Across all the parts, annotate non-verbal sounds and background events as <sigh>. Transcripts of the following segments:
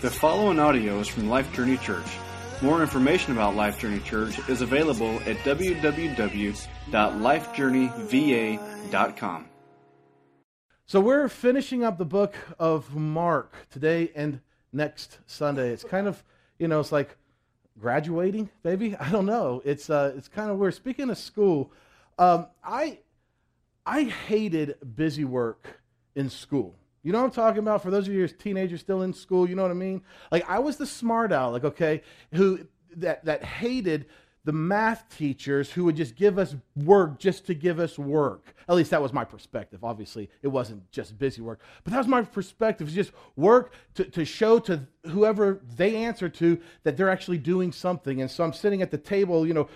The following audio is from Life Journey Church. More information about Life Journey Church is available at www.lifejourneyva.com. So we're finishing up the book of Mark today and next Sunday. It's kind of, you know, it's like graduating, maybe. I don't know. It's uh, it's kind of we're speaking of school. Um, I I hated busy work in school. You know what I'm talking about? For those of you are teenagers still in school, you know what I mean? Like I was the smart aleck, okay, who that that hated the math teachers who would just give us work just to give us work. At least that was my perspective. Obviously, it wasn't just busy work, but that was my perspective. It's just work to, to show to whoever they answer to that they're actually doing something. And so I'm sitting at the table, you know,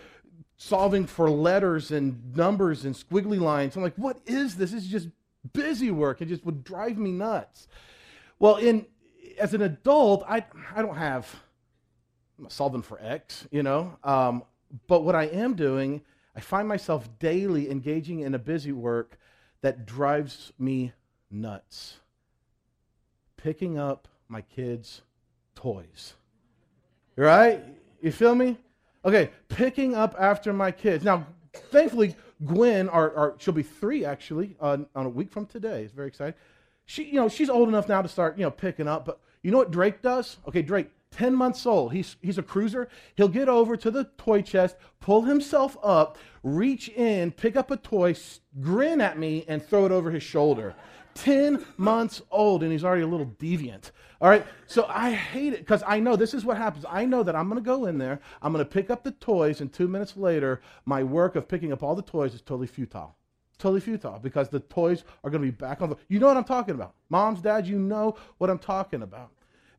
solving for letters and numbers and squiggly lines. I'm like, what is this? This is just busy work. It just would drive me nuts. Well, in as an adult, I I don't have I'm solving for X, you know. Um, but what I am doing, I find myself daily engaging in a busy work that drives me nuts. Picking up my kids' toys. Right? You feel me? Okay, picking up after my kids. Now, thankfully, Gwen, our, she'll be three actually uh, on a week from today. It's very exciting. She, you know, she's old enough now to start, you know, picking up. But you know what Drake does? Okay, Drake, 10 months old. He's, he's a cruiser. He'll get over to the toy chest, pull himself up, reach in, pick up a toy, grin at me, and throw it over his shoulder. 10 months old, and he's already a little deviant. All right, so I hate it because I know this is what happens. I know that I'm going to go in there, I'm going to pick up the toys, and two minutes later, my work of picking up all the toys is totally futile. Totally futile because the toys are going to be back on the. You know what I'm talking about. Moms, dads, you know what I'm talking about.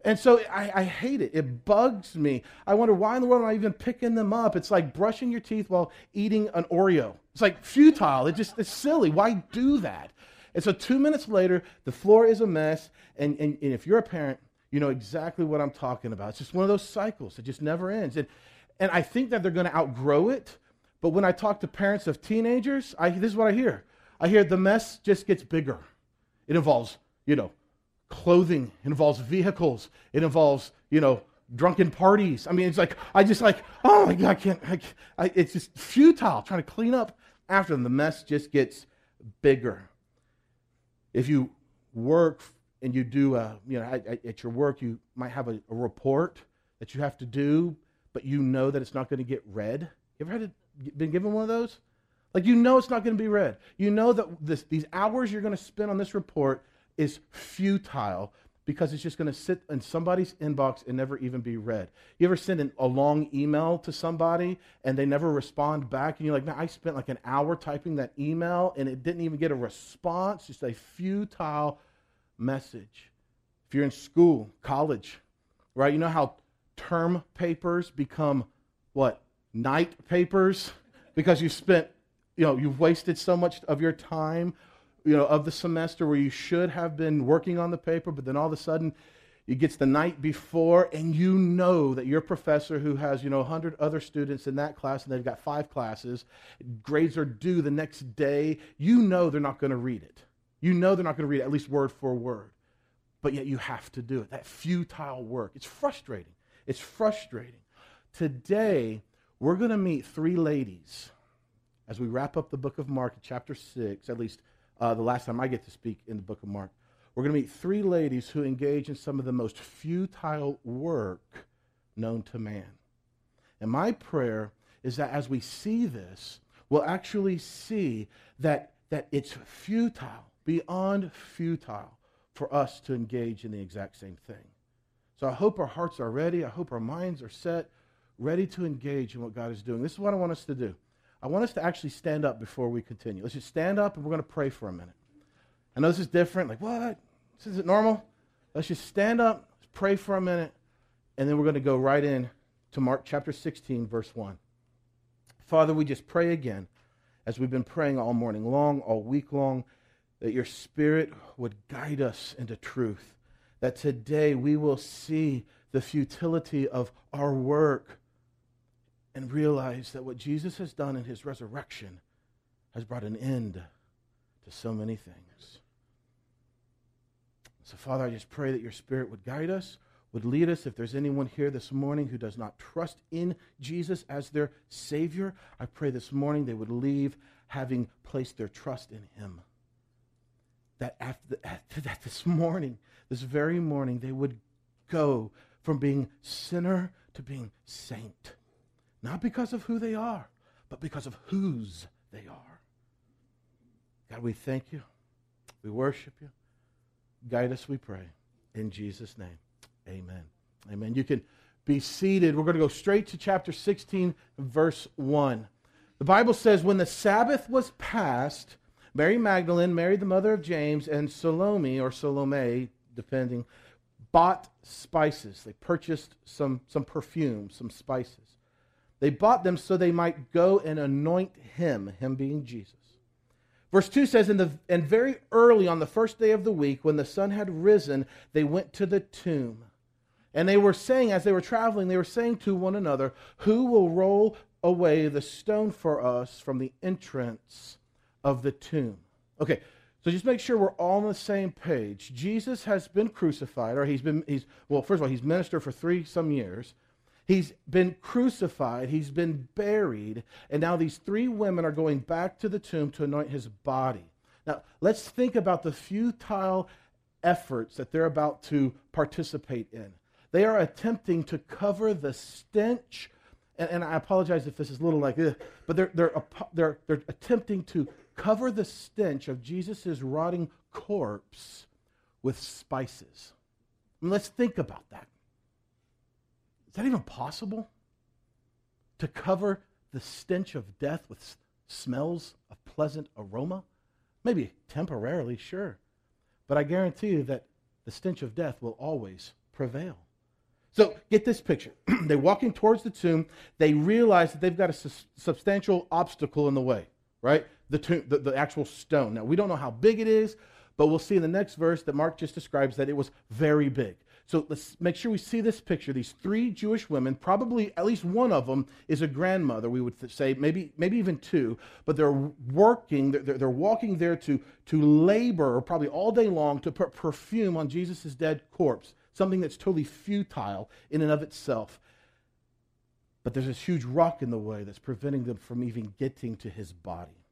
And so I, I, hate it. It bugs me. I wonder why in the world am I even picking them up? It's like brushing your teeth while eating an Oreo. It's like futile. It just it's silly. Why do that? And so two minutes later, the floor is a mess. And, and, and if you're a parent, you know exactly what I'm talking about. It's just one of those cycles. It just never ends. And, and I think that they're going to outgrow it. But when I talk to parents of teenagers, I, this is what I hear. I hear the mess just gets bigger. It involves, you know, clothing, it involves vehicles, it involves, you know, drunken parties. I mean, it's like, I just like, oh my God, I can't, I, I, it's just futile trying to clean up after them. The mess just gets bigger. If you work and you do, a, you know, at, at your work, you might have a, a, report that you have to do, but you know that it's not going to get read. You ever had a, been given one of those? Like, you know it's not going to be read. You know that this, these hours you're going to spend on this report is futile because it's just going to sit in somebody's inbox and never even be read. You ever send an, a long email to somebody and they never respond back? And you're like, man, I spent like an hour typing that email and it didn't even get a response. Just a futile message. If you're in school, college, right? You know how term papers become what? Night papers? <laughs> Because you spent, you know, you've wasted so much of your time you know, of the semester where you should have been working on the paper, but then all of a sudden it gets the night before and you know that your professor who has, you know, 100 other students in that class and they've got five classes, grades are due the next day, you know they're not going to read it. You know they're not going to read it, at least word for word. But yet you have to do it. That futile work. It's frustrating. It's frustrating. Today, we're going to meet three ladies as we wrap up the book of Mark, chapter 6, at least uh, the last time I get to speak in the book of Mark. We're going to meet three ladies who engage in some of the most futile work known to man. And my prayer is that as we see this, we'll actually see that, that it's futile, beyond futile, for us to engage in the exact same thing. So I hope our hearts are ready. I hope our minds are set, ready to engage in what God is doing. This is what I want us to do. I want us to actually stand up before we continue. Let's just stand up and we're going to pray for a minute. I know this is different. Like, what? This isn't normal. Let's just stand up, pray for a minute, and then we're going to go right in to Mark chapter 16, verse 1. Father, we just pray again, as we've been praying all morning long, all week long, that your Spirit would guide us into truth. That today we will see the futility of our work and realize that what Jesus has done in his resurrection has brought an end to so many things. So, Father, I just pray that your Spirit would guide us, would lead us. If there's anyone here this morning who does not trust in Jesus as their Savior, I pray this morning they would leave having placed their trust in Him. That after, after <laughs> that, this morning, this very morning, they would go from being sinner to being saint. Not because of who they are, but because of whose they are. God, we thank you. We worship you. Guide us, we pray. In Jesus' name, amen. Amen. You can be seated. We're going to go straight to chapter 16, verse 1. The Bible says, When the Sabbath was past, Mary Magdalene, Mary the mother of James, and Salome, or Salome, depending, bought spices. They purchased some, some perfume, some spices. They bought them so they might go and anoint him, him being Jesus. Verse 2 says, the, And very early on the first day of the week, when the sun had risen, they went to the tomb. And they were saying, as they were traveling, they were saying to one another, Who will roll away the stone for us from the entrance of the tomb? Okay, so just make sure we're all on the same page. Jesus has been crucified, or he's been, he's, well, first of all, he's ministered for three some years. He's been crucified, he's been buried, and now these three women are going back to the tomb to anoint his body. Now, let's think about the futile efforts that they're about to participate in. They are attempting to cover the stench, and, and I apologize if this is a little like this, but they're, they're, they're, they're attempting to cover the stench of Jesus' rotting corpse with spices. Mean, let's think about that. Is that even possible? To cover the stench of death with smells of pleasant aroma? Maybe temporarily, sure. But I guarantee you that the stench of death will always prevail. So get this picture. <clears throat> They're walking towards the tomb. They realize that they've got a su- substantial obstacle in the way, right? the, tomb, the, the actual stone. Now, we don't know how big it is, but we'll see in the next verse that Mark just describes that it was very big. So let's make sure we see this picture. These three Jewish women, probably at least one of them is a grandmother, we would say, maybe, maybe even two, but they're working, they're, they're walking there to, to labor, probably all day long, to put perfume on Jesus' dead corpse, something that's totally futile in and of itself. But there's this huge rock in the way that's preventing them from even getting to his body.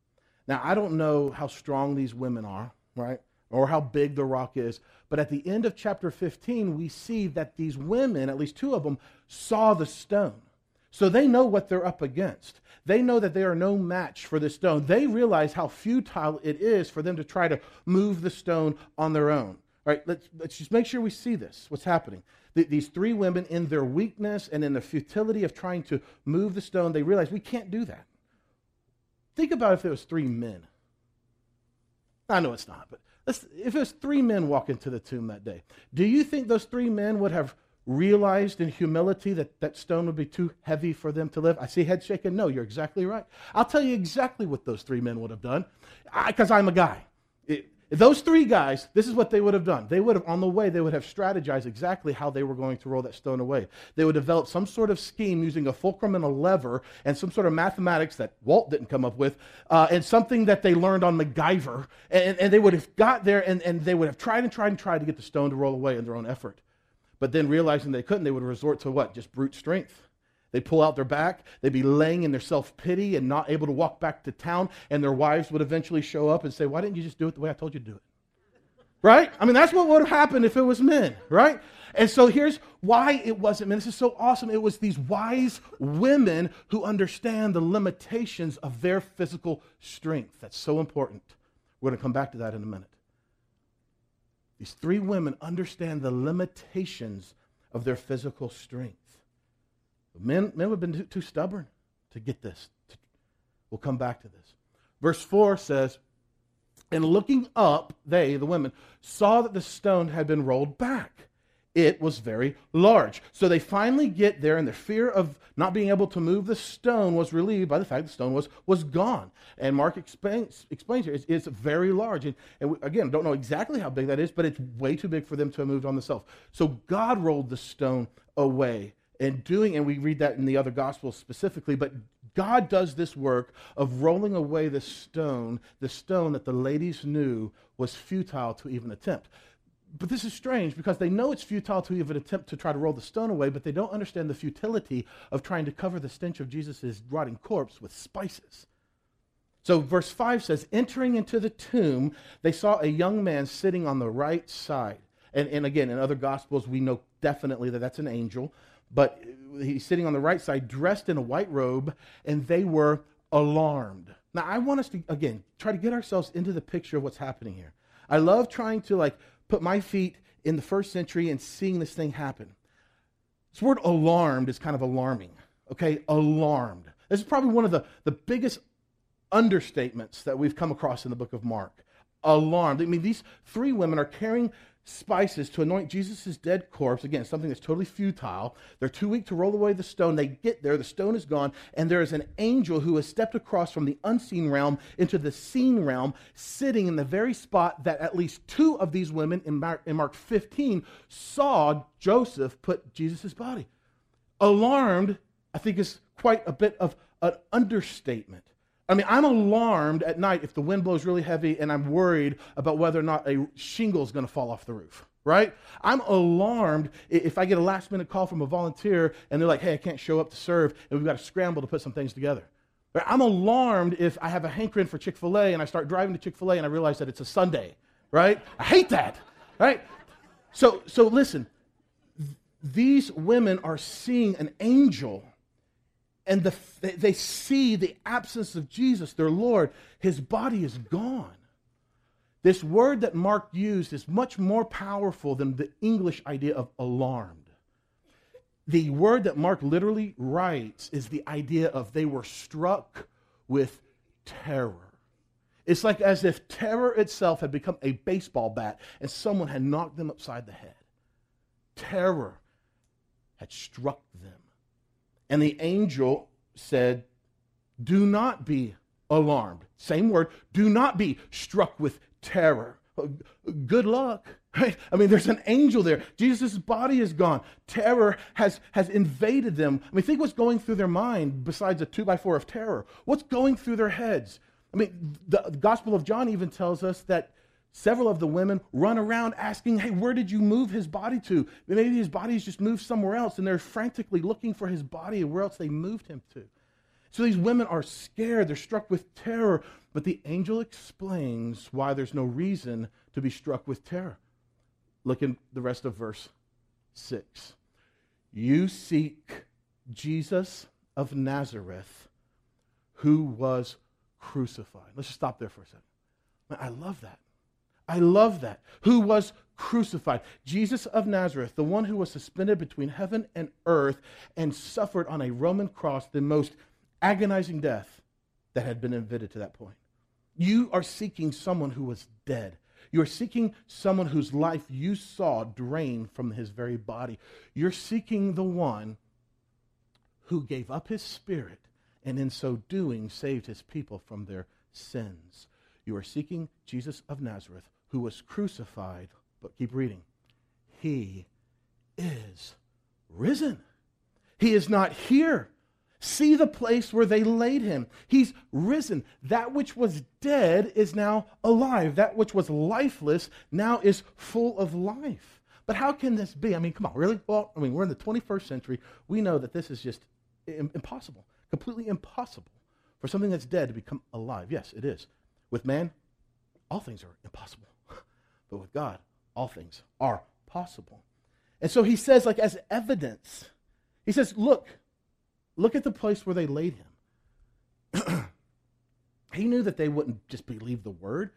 Now, I don't know how strong these women are, right? Or how big the rock is. But at the end of chapter 15, we see that these women, at least two of them, saw the stone. So they know what they're up against. They know that they are no match for the stone. They realize how futile it is for them to try to move the stone on their own. All right, let's, let's just make sure we see this, what's happening. these three women, in their weakness and in the futility of trying to move the stone, they realize we can't do that. Think about if there was three men. I know it's not, but if it was three men walking to the tomb that day, do you think those three men would have realized in humility that that stone would be too heavy for them to lift? I see head shaking. No, you're exactly right. I'll tell you exactly what those three men would have done because I'm a guy. Those three guys, this is what they would have done. They would have, on the way, they would have strategized exactly how they were going to roll that stone away. They would develop some sort of scheme using a fulcrum and a lever and some sort of mathematics that Walt didn't come up with, uh, and something that they learned on MacGyver. And, and they would have got there and, and they would have tried and tried and tried to get the stone to roll away in their own effort. But then realizing they couldn't, they would resort to what? Just brute strength. They'd pull out their back. They'd be laying in their self pity and not able to walk back to town. And their wives would eventually show up and say, Why didn't you just do it the way I told you to do it? Right? I mean, that's what would have happened if it was men, right? And so here's why it wasn't men. This is so awesome. It was these wise women who understand the limitations of their physical strength. That's so important. We're going to come back to that in a minute. These three women understand the limitations of their physical strength. Men, men have been too, too stubborn to get this. We'll come back to this. Verse 4 says, And looking up, they, the women, saw that the stone had been rolled back. It was very large. So they finally get there, and their fear of not being able to move the stone was relieved by the fact the stone was, was gone. And Mark explains, explains here it's, it's very large. And, and we, again, don't know exactly how big that is, but it's way too big for them to have moved on themselves. So God rolled the stone away and doing, and we read that in the other gospels specifically, but God does this work of rolling away the stone, the stone that the ladies knew was futile to even attempt. but this is strange because they know it's futile to even attempt to try to roll the stone away, but they don't understand the futility of trying to cover the stench of Jesus' rotting corpse with spices. So, verse 5 says, Entering into the tomb, they saw a young man sitting on the right side. And, and again, in other gospels, we know definitely that that's an angel, but he's sitting on the right side, dressed in a white robe, and they were alarmed. Now, I want us to, again, try to get ourselves into the picture of what's happening here. I love trying to, like, put my feet in the first century and seeing this thing happen. This word alarmed is kind of alarming, okay? Alarmed. This is probably one of the, the biggest understatements that we've come across in the book of Mark. Alarmed. I mean, these three women are carrying spices to anoint Jesus' dead corpse. Again, something that's totally futile. They're too weak to roll away the stone. They get there, the stone is gone, and there is an angel who has stepped across from the unseen realm into the seen realm, sitting in the very spot that at least two of these women in Mark, in Mark 15 saw Joseph put Jesus' body. Alarmed, I think, is quite a bit of an understatement. I mean, I'm alarmed at night if the wind blows really heavy and I'm worried about whether or not a shingle is going to fall off the roof, right? I'm alarmed if I get a last minute call from a volunteer and they're like, hey, I can't show up to serve and we've got to scramble to put some things together. I'm alarmed if I have a hankering for Chick fil A and I start driving to Chick fil A and I realize that it's a Sunday, right? I hate that, right? So, so listen, these women are seeing an angel and the, they see the absence of Jesus, their Lord. His body is gone. This word that Mark used is much more powerful than the English idea of alarmed. The word that Mark literally writes is the idea of they were struck with terror. It's like as if terror itself had become a baseball bat and someone had knocked them upside the head. Terror had struck them. And the angel said, Do not be alarmed. Same word, do not be struck with terror. Good luck. Right? I mean, there's an angel there. Jesus' body is gone. Terror has, has invaded them. I mean, think what's going through their mind besides a two by four of terror. What's going through their heads? I mean, the Gospel of John even tells us that Several of the women run around asking, Hey, where did you move his body to? Maybe his body's just moved somewhere else, and they're frantically looking for his body and where else they moved him to. So these women are scared, they're struck with terror, but the angel explains why there's no reason to be struck with terror. Look in the rest of verse 6. You seek Jesus of Nazareth who was crucified. Let's just stop there for a second. I love that. I love that. Who was crucified. Jesus of Nazareth, the one who was suspended between heaven and earth and suffered on a Roman cross the most agonizing death that had been invented to that point. You are seeking someone who was dead. You are seeking someone whose life you saw drain from his very body. You're seeking the one who gave up his spirit and in so doing saved his people from their sins. You are seeking Jesus of Nazareth, who was crucified, but keep reading. He is risen. He is not here. See the place where they laid him. He's risen. That which was dead is now alive. That which was lifeless now is full of life. But how can this be? I mean, come on, really? Well, I mean, we're in the 21st century. We know that this is just impossible, completely impossible for something that's dead to become alive. Yes, it is. With man, all things are impossible. But with God, all things are possible. And so he says, like, as evidence, he says, look, look at the place where they laid him. <clears throat> he knew that they wouldn't just believe the word.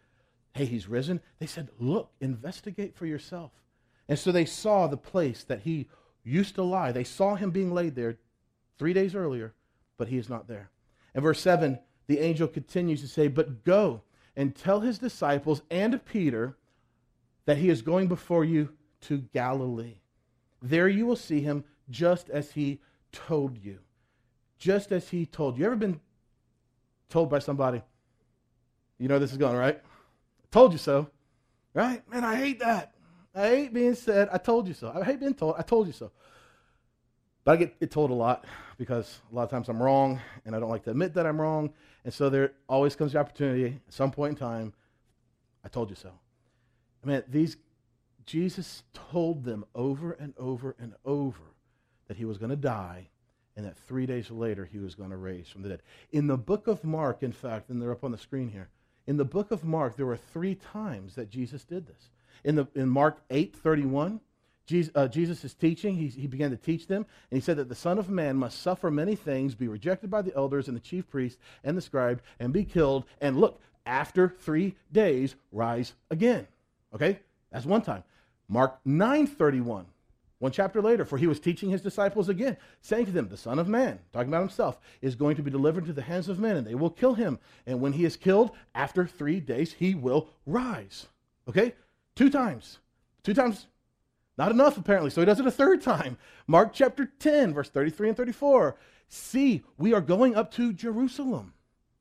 Hey, he's risen. They said, look, investigate for yourself. And so they saw the place that he used to lie. They saw him being laid there three days earlier, but he is not there. And verse 7, the angel continues to say, But go and tell his disciples and Peter that he is going before you to Galilee. There you will see him just as he told you. Just as he told you. Ever been told by somebody, you know this is going, right? I told you so. Right? Man, I hate that. I hate being said, I told you so. I hate being told, I told you so. But I get it told a lot because a lot of times I'm wrong and I don't like to admit that I'm wrong. And so there always comes the opportunity at some point in time, I told you so. Man, these Jesus told them over and over and over that he was going to die and that three days later he was going to raise from the dead. In the book of Mark, in fact, and they're up on the screen here, in the book of Mark, there were three times that Jesus did this. In, the, in Mark 8 31, Jesus, uh, Jesus is teaching. He, he began to teach them, and he said that the Son of Man must suffer many things, be rejected by the elders and the chief priests and the scribe, and be killed. And look, after three days, rise again. Okay, that's one time. Mark 9:31. One chapter later, for he was teaching his disciples again, saying to them, The Son of Man, talking about himself, is going to be delivered into the hands of men, and they will kill him. And when he is killed, after three days, he will rise. Okay? Two times. Two times not enough, apparently. So he does it a third time. Mark chapter 10, verse 33 and 34. See, we are going up to Jerusalem,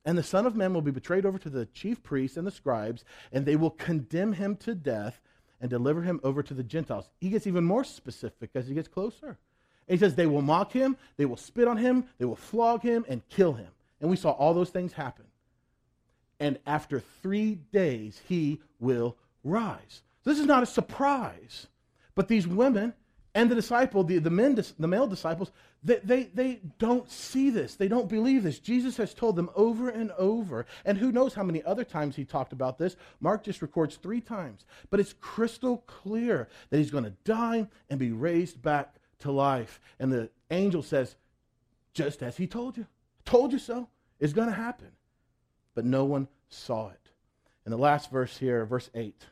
and the Son of Man will be betrayed over to the chief priests and the scribes, and they will condemn him to death and deliver him over to the Gentiles. He gets even more specific as he gets closer. And he says, They will mock him, they will spit on him, they will flog him, and kill him. And we saw all those things happen. And after three days, he will rise. This is not a surprise. But these women and the disciple, the, the men, the male disciples, they, they, they don't see this. They don't believe this. Jesus has told them over and over. And who knows how many other times he talked about this. Mark just records three times. But it's crystal clear that he's going to die and be raised back to life. And the angel says, just as he told you. Told you so. It's going to happen. But no one saw it. In the last verse here, verse 8,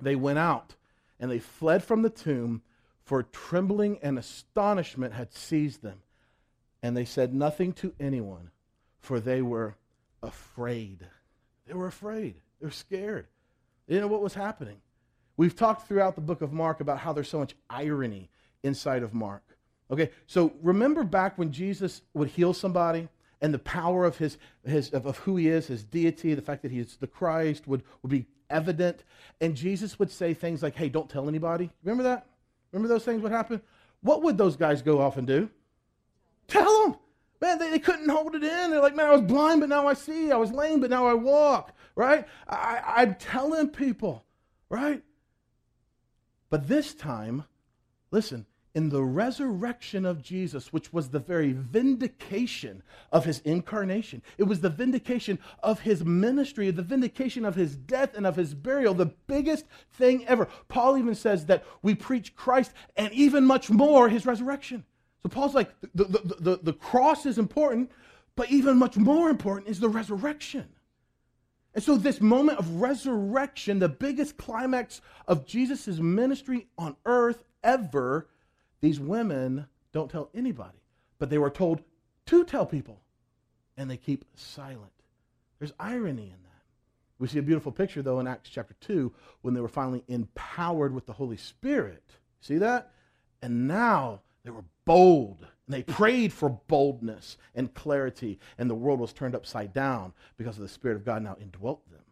they went out and they fled from the tomb, for trembling and astonishment had seized them. And they said nothing to anyone, for they were afraid. They were afraid. They were scared. They didn't know what was happening. We've talked throughout the book of Mark about how there's so much irony inside of Mark. Okay, so remember back when Jesus would heal somebody and the power of his, his of, of who he is, his deity, the fact that he is the Christ would, would be evident. And Jesus would say things like, hey, don't tell anybody. Remember that? Remember those things would happen? What would those guys go off and do? Tell them. Man, they, they couldn't hold it in. They're like, man, I was blind, but now I see. I was lame, but now I walk. Right? I, I'm telling people. Right? But this time, listen, in the resurrection of Jesus, which was the very vindication of his incarnation. It was the vindication of his ministry, the vindication of his death and of his burial, the biggest thing ever. Paul even says that we preach Christ and even much more his resurrection. So Paul's like, the, the, the, the cross is important, but even much more important is the resurrection. And so, this moment of resurrection, the biggest climax of Jesus' ministry on earth ever, these women don't tell anybody, but they were told to tell people, and they keep silent. There's irony in that. We see a beautiful picture, though, in Acts chapter 2 when they were finally empowered with the Holy Spirit. See that? And now they were bold. And they prayed for boldness and clarity, and the world was turned upside down because of the Spirit of God now indwelt them.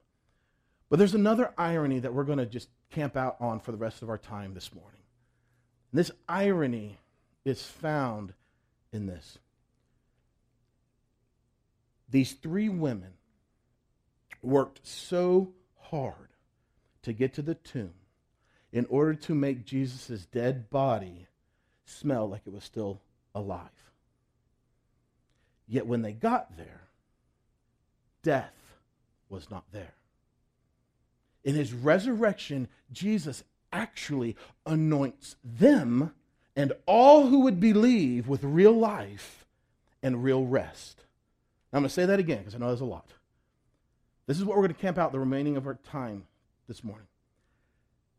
But there's another irony that we're going to just camp out on for the rest of our time this morning. And this irony is found in this. These three women worked so hard to get to the tomb in order to make Jesus' dead body smell like it was still alive. Yet when they got there, death was not there. In his resurrection, Jesus actually anoints them and all who would believe with real life and real rest. Now, I'm going to say that again because I know there's a lot. This is what we're going to camp out the remaining of our time this morning.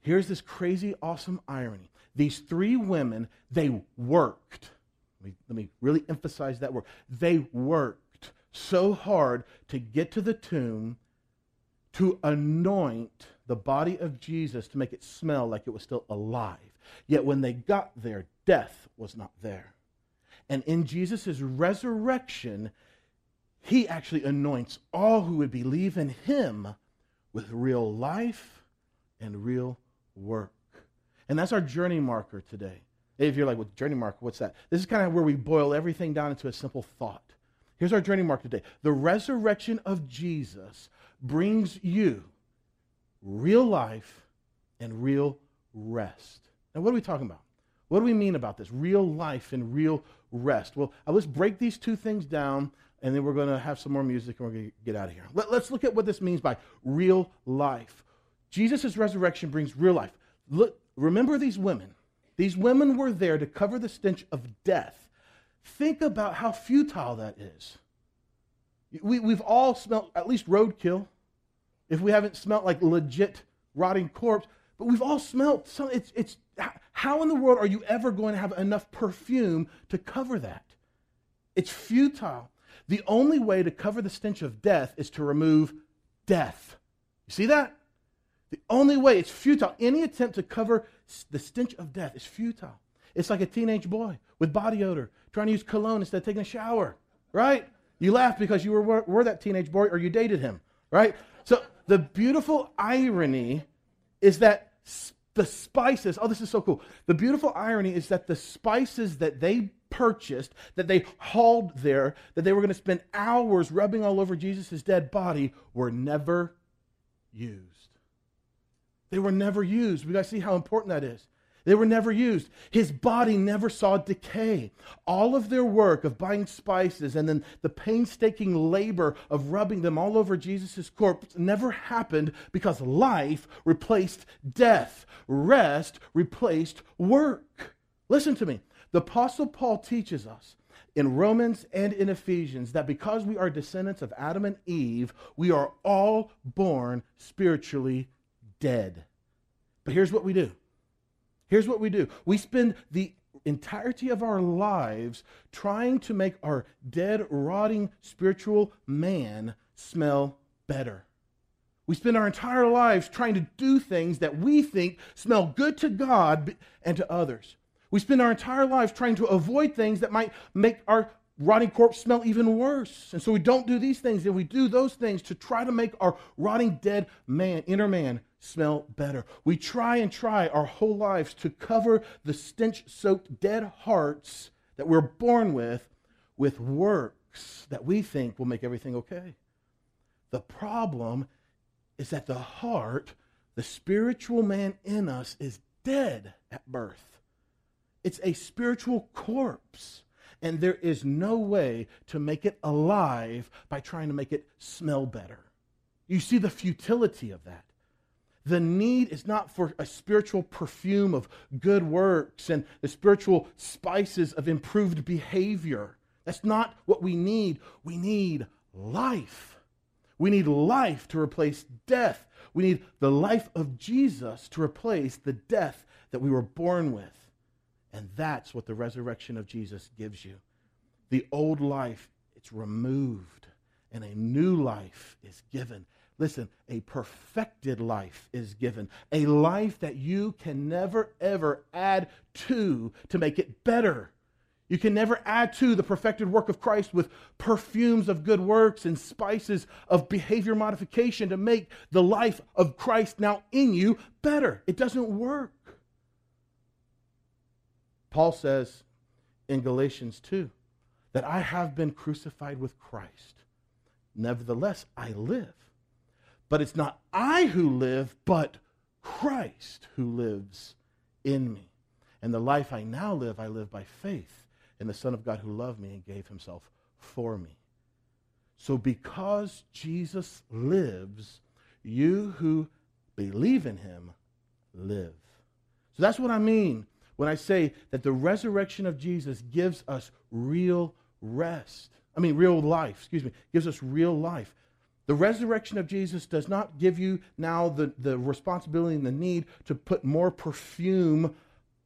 Here's this crazy, awesome irony. These three women, they worked. Let me, let me really emphasize that word. They worked so hard to get to the tomb to anoint the body of Jesus to make it smell like it was still alive. Yet when they got there, death was not there. And in Jesus' resurrection, he actually anoints all who would believe in him with real life and real work. And that's our journey marker today. If you're like, well, journey marker, what's that? This is kind of where we boil everything down into a simple thought. Here's our journey marker today. The resurrection of Jesus brings you real life and real rest. Now, what are we talking about? What do we mean about this? Real life and real rest. Well, uh, let's break these two things down, and then we're going to have some more music and we're going to get out of here. Let, us look at what this means by real life. Jesus' resurrection brings real life. Look, remember these women. These women were there to cover the stench of death. Think about how futile that is. We, we've all smelt at least roadkill, if we haven't smelt like legit rotting corpse, but we've all smelt some. It's, it's how in the world are you ever going to have enough perfume to cover that? It's futile. The only way to cover the stench of death is to remove death. You see that? The only way, it's futile. Any attempt to cover the stench of death is futile. It's like a teenage boy with body odor trying to use cologne instead of taking a shower, right? You laughed because you were, were that teenage boy or you dated him, right? So the beautiful irony is that the spices, oh, this is so cool. The beautiful irony is that the spices that they purchased, that they hauled there, that they were going to spend hours rubbing all over Jesus' dead body, were never used. They were never used. We got to see how important that is. They were never used. His body never saw decay. All of their work of buying spices and then the painstaking labor of rubbing them all over Jesus' corpse never happened because life replaced death, rest replaced work. Listen to me. The Apostle Paul teaches us in Romans and in Ephesians that because we are descendants of Adam and Eve, we are all born spiritually dead. But here's what we do Here's what we do we spend the entirety of our lives trying to make our dead, rotting spiritual man smell better. We spend our entire lives trying to do things that we think smell good to God and to others. We spend our entire lives trying to avoid things that might make our rotting corpse smell even worse. And so we don't do these things and we do those things to try to make our rotting dead man, inner man, smell better. We try and try our whole lives to cover the stench soaked dead hearts that we're born with with works that we think will make everything okay. The problem is that the heart, the spiritual man in us, is dead at birth. It's a spiritual corpse. And there is no way to make it alive by trying to make it smell better. You see the futility of that. The need is not for a spiritual perfume of good works and the spiritual spices of improved behavior. That's not what we need. We need life. We need life to replace death. We need the life of Jesus to replace the death that we were born with. And that's what the resurrection of Jesus gives you. The old life, it's removed, and a new life is given. Listen, a perfected life is given, a life that you can never, ever add to to make it better. You can never add to the perfected work of Christ with perfumes of good works and spices of behavior modification to make the life of Christ now in you better. It doesn't work. Paul says in Galatians 2 that I have been crucified with Christ. Nevertheless, I live. But it's not I who live, but Christ who lives in me. And the life I now live, I live by faith in the Son of God who loved me and gave himself for me. So because Jesus lives, you who believe in him live. So that's what I mean when I say that the resurrection of Jesus gives us real rest. I mean, real life, excuse me, gives us real life. The resurrection of Jesus does not give you now the, the responsibility and the need to put more perfume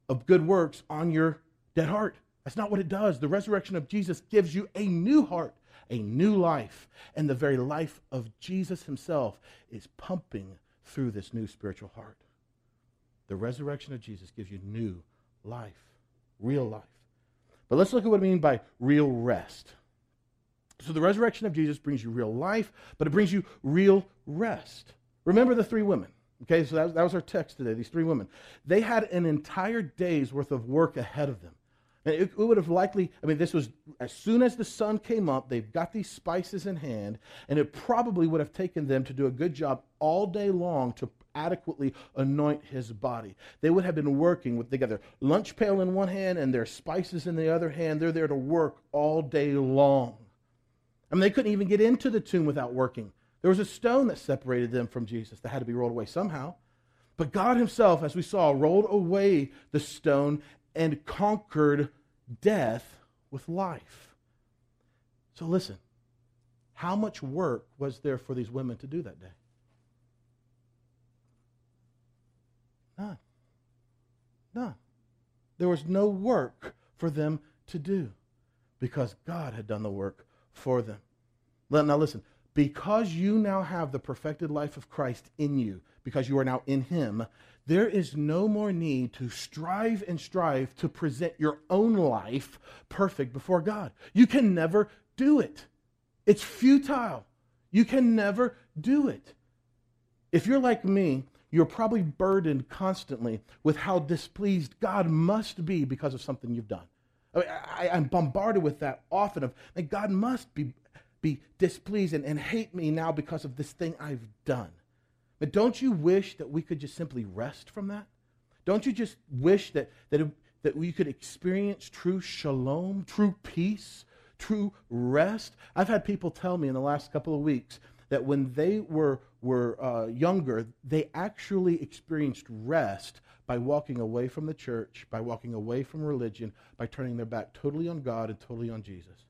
of good works on your dead heart. That's not what it does. The resurrection of Jesus gives you a new heart, a new life. And the very life of Jesus himself is pumping through this new spiritual heart. The resurrection of Jesus gives you new life, real life. But let's look at what I mean by real rest. So the resurrection of Jesus brings you real life, but it brings you real rest. Remember the three women. Okay, so that, that was our text today, these three women. They had an entire day's worth of work ahead of them. And it, it would have likely, I mean, this was as soon as the sun came up, they've got these spices in hand, and it probably would have taken them to do a good job all day long to adequately anoint his body. They would have been working with, they got their lunch pail in one hand and their spices in the other hand. They're there to work all day long. I mean, they couldn't even get into the tomb without working. There was a stone that separated them from Jesus that had to be rolled away somehow. But God Himself, as we saw, rolled away the stone and conquered death with life. So listen, how much work was there for these women to do that day? None. None. There was no work for them to do because God had done the work for them. Now, listen, because you now have the perfected life of Christ in you, because you are now in Him, there is no more need to strive and strive to present your own life perfect before God. You can never do it, it's futile. You can never do it. If you're like me, you're probably burdened constantly with how displeased God must be because of something you've done. I mean, I, am bombarded with that often of like God must be be displeased and, and hate me now because of this thing I've done. But don't you wish that we could just simply rest from that? Don't you just wish that that it, that we could experience true shalom, true peace, true rest? I've had people tell me in the last couple of weeks that when they were were uh, younger, they actually experienced rest by walking away from the church, by walking away from religion, by turning their back totally on God and totally on Jesus.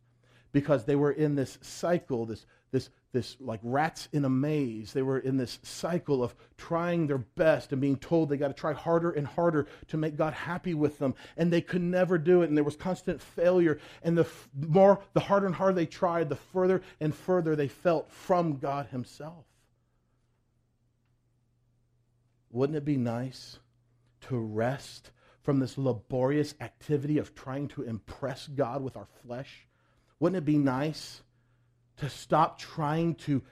Because they were in this cycle, this, this, this like rats in a maze. They were in this cycle of trying their best and being told they got to try harder and harder to make God happy with them. And they could never do it. And there was constant failure. And the more, the harder and harder they tried, the further and further they felt from God Himself. Wouldn't it be nice to rest from this laborious activity of trying to impress God with our flesh? Wouldn't it be nice to stop trying to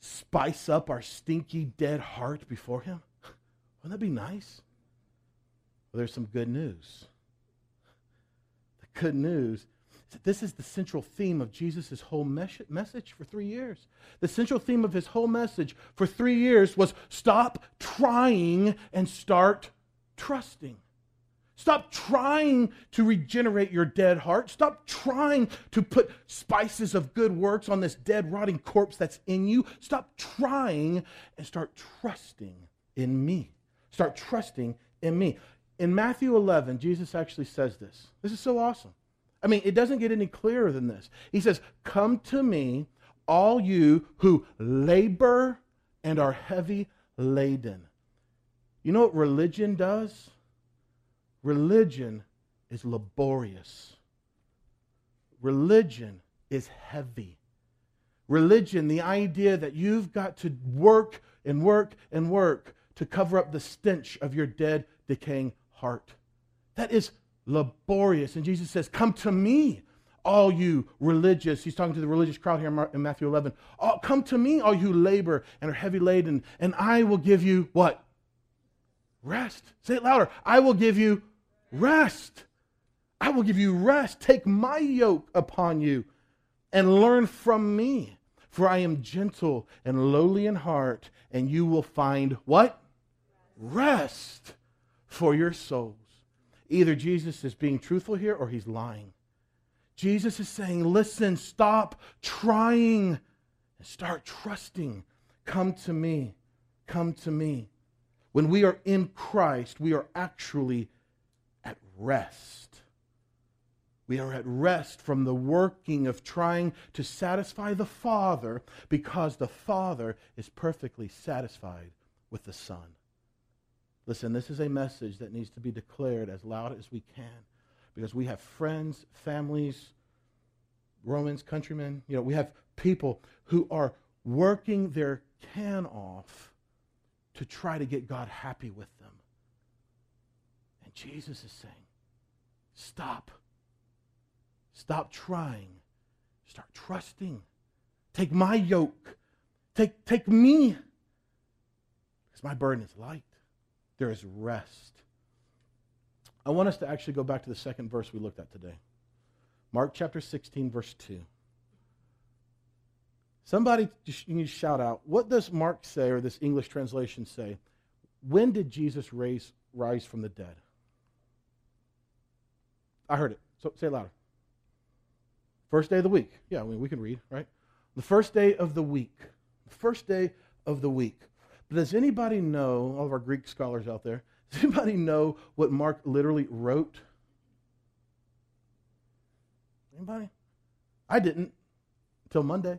spice up our stinky, dead heart before Him? Wouldn't that be nice? Well, there's some good news. The good news this is the central theme of Jesus' whole mes- message for three years. The central theme of his whole message for three years was stop trying and start trusting. Stop trying to regenerate your dead heart. Stop trying to put spices of good works on this dead, rotting corpse that's in you. Stop trying and start trusting in me. Start trusting in me. In Matthew 11, Jesus actually says this. This is so awesome. I mean, it doesn't get any clearer than this. He says, Come to me, all you who labor and are heavy laden. You know what religion does? Religion is laborious. Religion is heavy. Religion, the idea that you've got to work and work and work to cover up the stench of your dead, decaying heart. That is laborious. And Jesus says, Come to me, all you religious. He's talking to the religious crowd here in Matthew 11. Oh, come to me, all you labor and are heavy laden, and I will give you what? Rest. Say it louder. I will give you rest. I will give you rest. Take my yoke upon you and learn from me. For I am gentle and lowly in heart, and you will find what? Rest for your souls. Either Jesus is being truthful here or he's lying. Jesus is saying, listen, stop trying and start trusting. Come to me. Come to me. When we are in Christ, we are actually at rest. We are at rest from the working of trying to satisfy the Father because the Father is perfectly satisfied with the Son. Listen, this is a message that needs to be declared as loud as we can because we have friends, families, Romans, countrymen. You know, we have people who are working their can off to try to get God happy with them. And Jesus is saying, stop. Stop trying. Start trusting. Take my yoke. Take, take me. Because my burden is light there is rest. I want us to actually go back to the second verse we looked at today. Mark chapter 16, verse 2. Somebody you shout out, what does Mark say, or this English translation say? When did Jesus raise, rise from the dead? I heard it. So say it louder. First day of the week. Yeah, I mean, we can read, right? The first day of the week. The first day of the week. But does anybody know, all of our Greek scholars out there, <laughs> does anybody know what Mark literally wrote? Anybody? I didn't until Monday.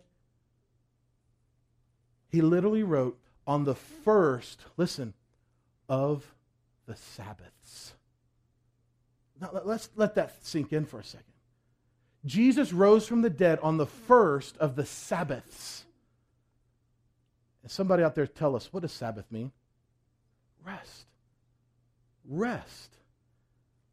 He literally wrote on the first, listen, of the Sabbaths. Now, let's let that sink in for a second. Jesus rose from the dead on the first of the Sabbaths. And somebody out there tell us, what does Sabbath mean? Rest. Rest.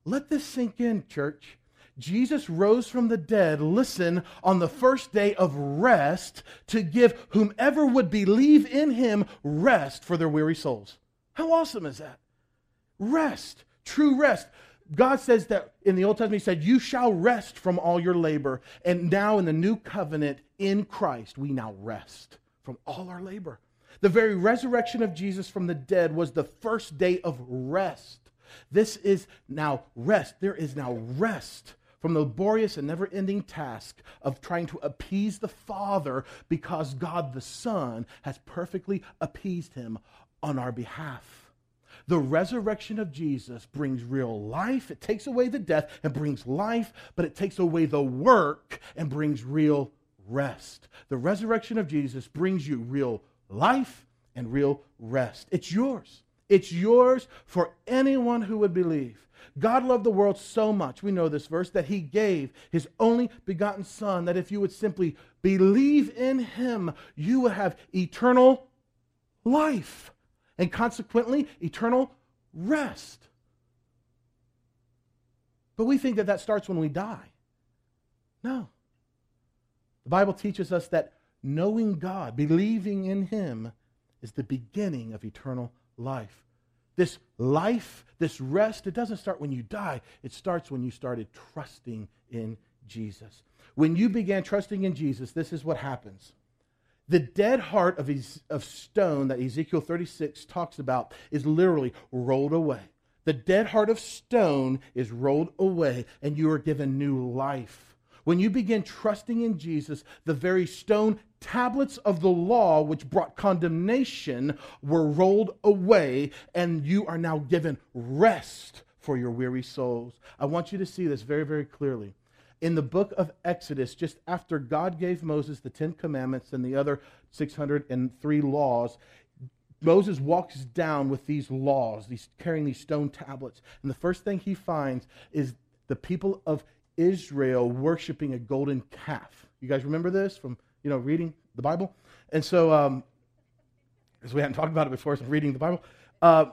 Let this sink in, church. Jesus rose from the dead, listen, on the first day of rest to give whomever would believe in him rest for their weary souls. How awesome is that? Rest, true rest. God says that in the Old Testament, He said, You shall rest from all your labor. And now in the new covenant in Christ, we now rest from all our labor. The very resurrection of Jesus from the dead was the first day of rest. This is now rest. There is now rest from the laborious and never ending task of trying to appease the Father because God the Son has perfectly appeased him on our behalf. The resurrection of Jesus brings real life. It takes away the death and brings life, but it takes away the work and brings real rest. The resurrection of Jesus brings you real life and real rest. It's yours. It's yours for anyone who would believe. God loved the world so much, we know this verse, that he gave his only begotten Son, that if you would simply believe in him, you would have eternal life and consequently eternal rest. But we think that that starts when we die. No. The Bible teaches us that knowing God, believing in him, is the beginning of eternal life. This life, this rest, it doesn't start when you die. It starts when you started trusting in Jesus. When you began trusting in Jesus, this is what happens. The dead heart of, of stone that Ezekiel 36 talks about is literally rolled away. The dead heart of stone is rolled away, and you are given new life. When you begin trusting in Jesus, the very stone tablets of the law which brought condemnation were rolled away, and you are now given rest for your weary souls. I want you to see this very, very clearly. In the book of Exodus, just after God gave Moses the Ten Commandments and the other 603 laws, Moses walks down with these laws, these carrying these stone tablets. And the first thing he finds is the people of Israel worshiping a golden calf. You guys remember this from you know reading the Bible? And so, um, we hadn't talked about it before, so reading the Bible. Uh,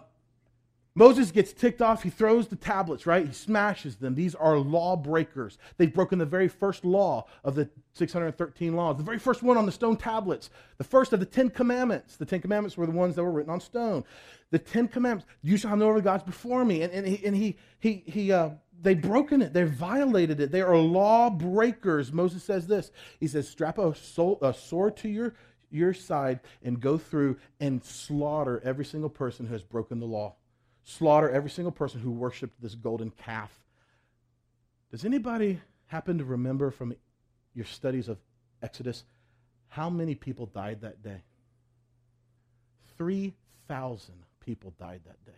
Moses gets ticked off. He throws the tablets, right? He smashes them. These are lawbreakers. They've broken the very first law of the 613 laws, the very first one on the stone tablets, the first of the Ten Commandments. The Ten Commandments were the ones that were written on stone. The Ten Commandments, you shall have no other gods before me. And, and he, and he, he, he uh, they've broken it. They've violated it. They are lawbreakers. Moses says this. He says, strap a, soul, a sword to your, your side and go through and slaughter every single person who has broken the law. Slaughter every single person who worshiped this golden calf. Does anybody happen to remember from your studies of Exodus how many people died that day? 3,000 people died that day.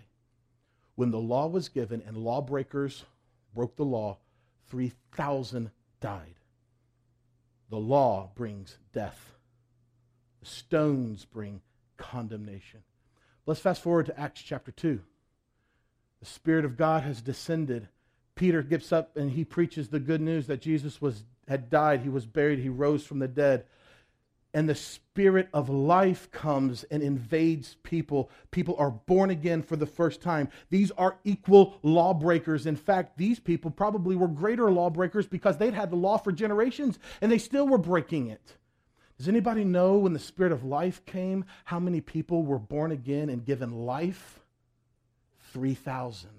When the law was given and lawbreakers broke the law, 3,000 died. The law brings death, the stones bring condemnation. Let's fast forward to Acts chapter 2. The Spirit of God has descended. Peter gets up and he preaches the good news that Jesus was, had died, he was buried, he rose from the dead and the spirit of life comes and invades people. People are born again for the first time. These are equal lawbreakers. In fact, these people probably were greater lawbreakers because they'd had the law for generations and they still were breaking it. Does anybody know when the spirit of life came, how many people were born again and given life? 3,000.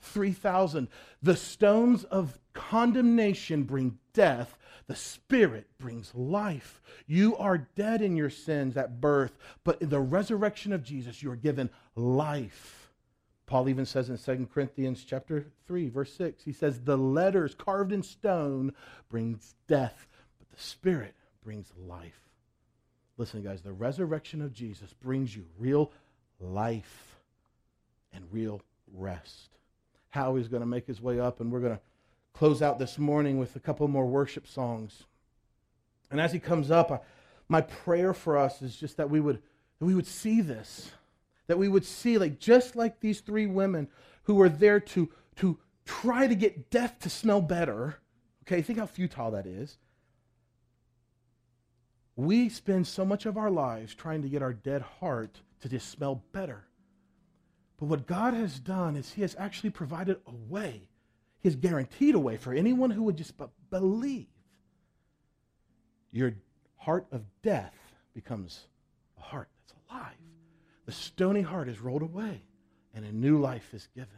3,000. The stones of condemnation bring death, the Spirit brings life. You are dead in your sins at birth, but in the resurrection of Jesus, you are given life. Paul even says in 2 Corinthians chapter 3, verse 6, he says, The letters carved in stone brings death, but the Spirit brings life. Listen, guys, the resurrection of Jesus brings you real life and real rest. Howie's going to make his way up, and we're going to close out this morning with a couple more worship songs. And as he comes up, I, my prayer for us is just that we would that we would see this, that we would see like just like these three women who were there to to try to get death to smell better. Okay, think how futile that is. We spend so much of our lives trying to get our dead heart to just smell better. But what God has done is He has actually provided a way. Has guaranteed a way for anyone who would just believe. Your heart of death becomes a heart that's alive. The stony heart is rolled away, and a new life is given.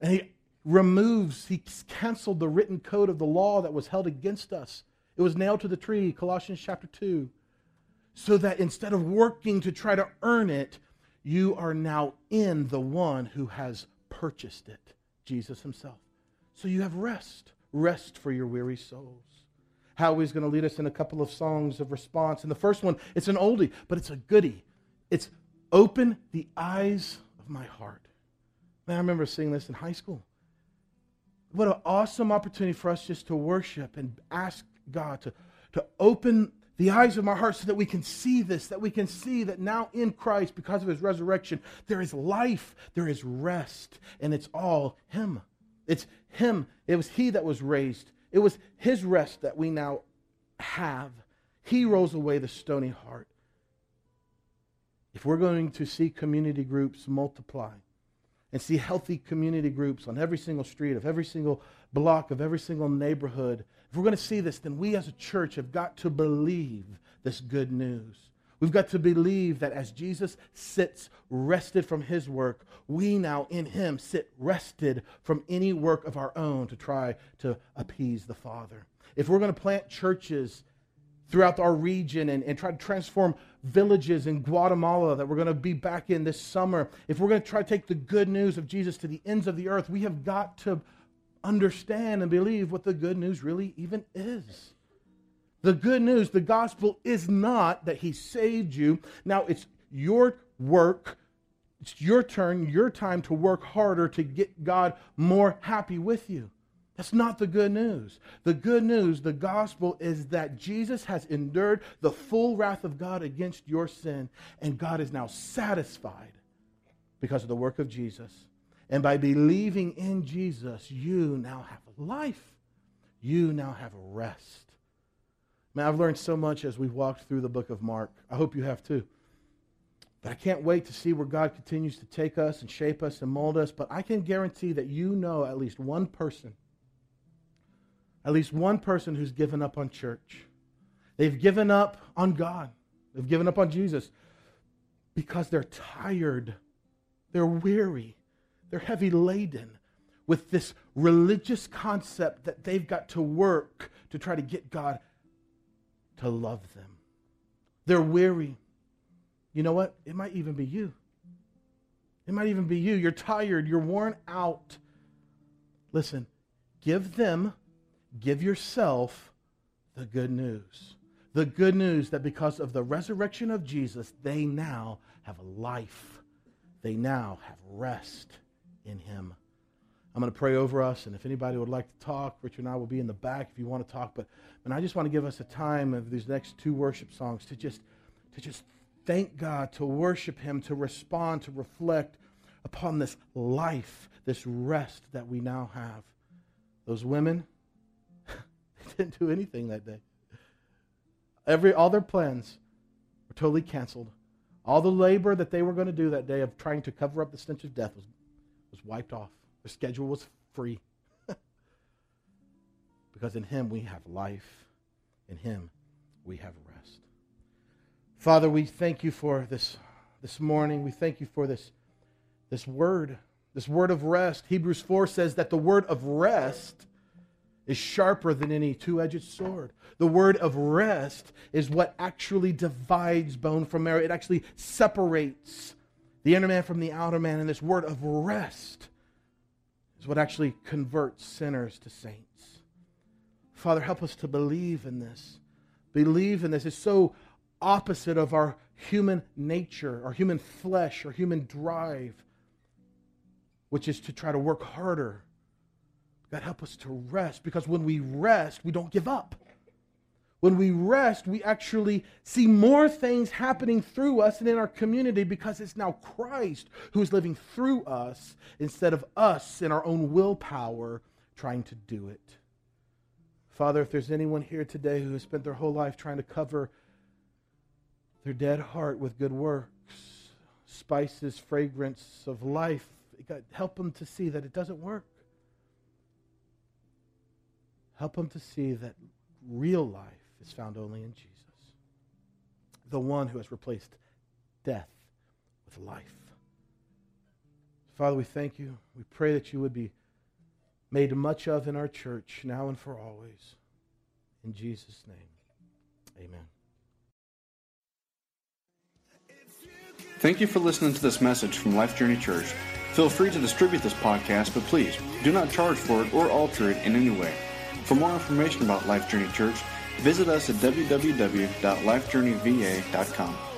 And He removes, He canceled the written code of the law that was held against us. It was nailed to the tree, Colossians chapter 2. So that instead of working to try to earn it, you are now in the one who has purchased it, Jesus himself. So you have rest, rest for your weary souls. Howie's going to lead us in a couple of songs of response. And the first one, it's an oldie, but it's a goodie. It's Open the Eyes of My Heart. Man, I remember seeing this in high school. What an awesome opportunity for us just to worship and ask God to, to open the eyes of our heart so that we can see this, that we can see that now in Christ, because of his resurrection, there is life, there is rest, and it's all him. It's him. It was he that was raised. It was his rest that we now have. He rolls away the stony heart. If we're going to see community groups multiply and see healthy community groups on every single street, of every single block, of every single neighborhood, if we're going to see this, then we as a church have got to believe this good news. We've got to believe that as Jesus sits rested from his work, we now in him sit rested from any work of our own to try to appease the Father. If we're going to plant churches throughout our region and, and try to transform villages in Guatemala that we're going to be back in this summer, if we're going to try to take the good news of Jesus to the ends of the earth, we have got to understand and believe what the good news really even is. The good news, the gospel is not that he saved you. Now it's your work, it's your turn, your time to work harder to get God more happy with you. That's not the good news. The good news, the gospel, is that Jesus has endured the full wrath of God against your sin, and God is now satisfied because of the work of Jesus. And by believing in Jesus, you now have life. You now have rest. Man, I've learned so much as we've walked through the book of Mark. I hope you have too. But I can't wait to see where God continues to take us and shape us and mold us. But I can guarantee that you know at least one person, at least one person who's given up on church. They've given up on God. They've given up on Jesus because they're tired. They're weary. They're heavy laden with this religious concept that they've got to work to try to get God to love them. They're weary. You know what? It might even be you. It might even be you. You're tired. You're worn out. Listen, give them, give yourself the good news. The good news that because of the resurrection of Jesus, they now have a life. They now have rest in him. I'm going to pray over us, and if anybody would like to talk, Richard and I will be in the back if you want to talk. But and I just want to give us a time of these next two worship songs to just to just thank God, to worship Him, to respond, to reflect upon this life, this rest that we now have. Those women, <laughs> they didn't do anything that day. Every all their plans were totally canceled. All the labor that they were going to do that day of trying to cover up the stench of death was was wiped off. Their schedule was free. <laughs> because in Him we have life, in Him we have rest. Father, we thank you for this, this morning. We thank you for this, this word, This word of rest, Hebrews 4 says that the word of rest is sharper than any two edged sword. The word of rest is what actually divides bone from marrow. It actually separates the inner man from the outer man. And this word of rest is what actually converts sinners to saints. Father, help us to believe in this. Believe in this. It's so opposite of our human nature, our human flesh, our human drive, which is to try to work harder. God, help us to rest because when we rest, we don't give up. When we rest, we actually see more things happening through us and in our community because it's now Christ who is living through us instead of us in our own willpower trying to do it. Father, if there's anyone here today who has spent their whole life trying to cover their dead heart with good works, spices, fragrance of life, help them to see that it doesn't work. Help them to see that real life is found only in Jesus, the one who has replaced death with life. Father, we thank you. We pray that you would be made much of in our church now and for always. In Jesus' name, amen. Thank you for listening to this message from Life Journey Church. Feel free to distribute this podcast, but please do not charge for it or alter it in any way. For more information about Life Journey Church, visit us at www.lifejourneyva.com.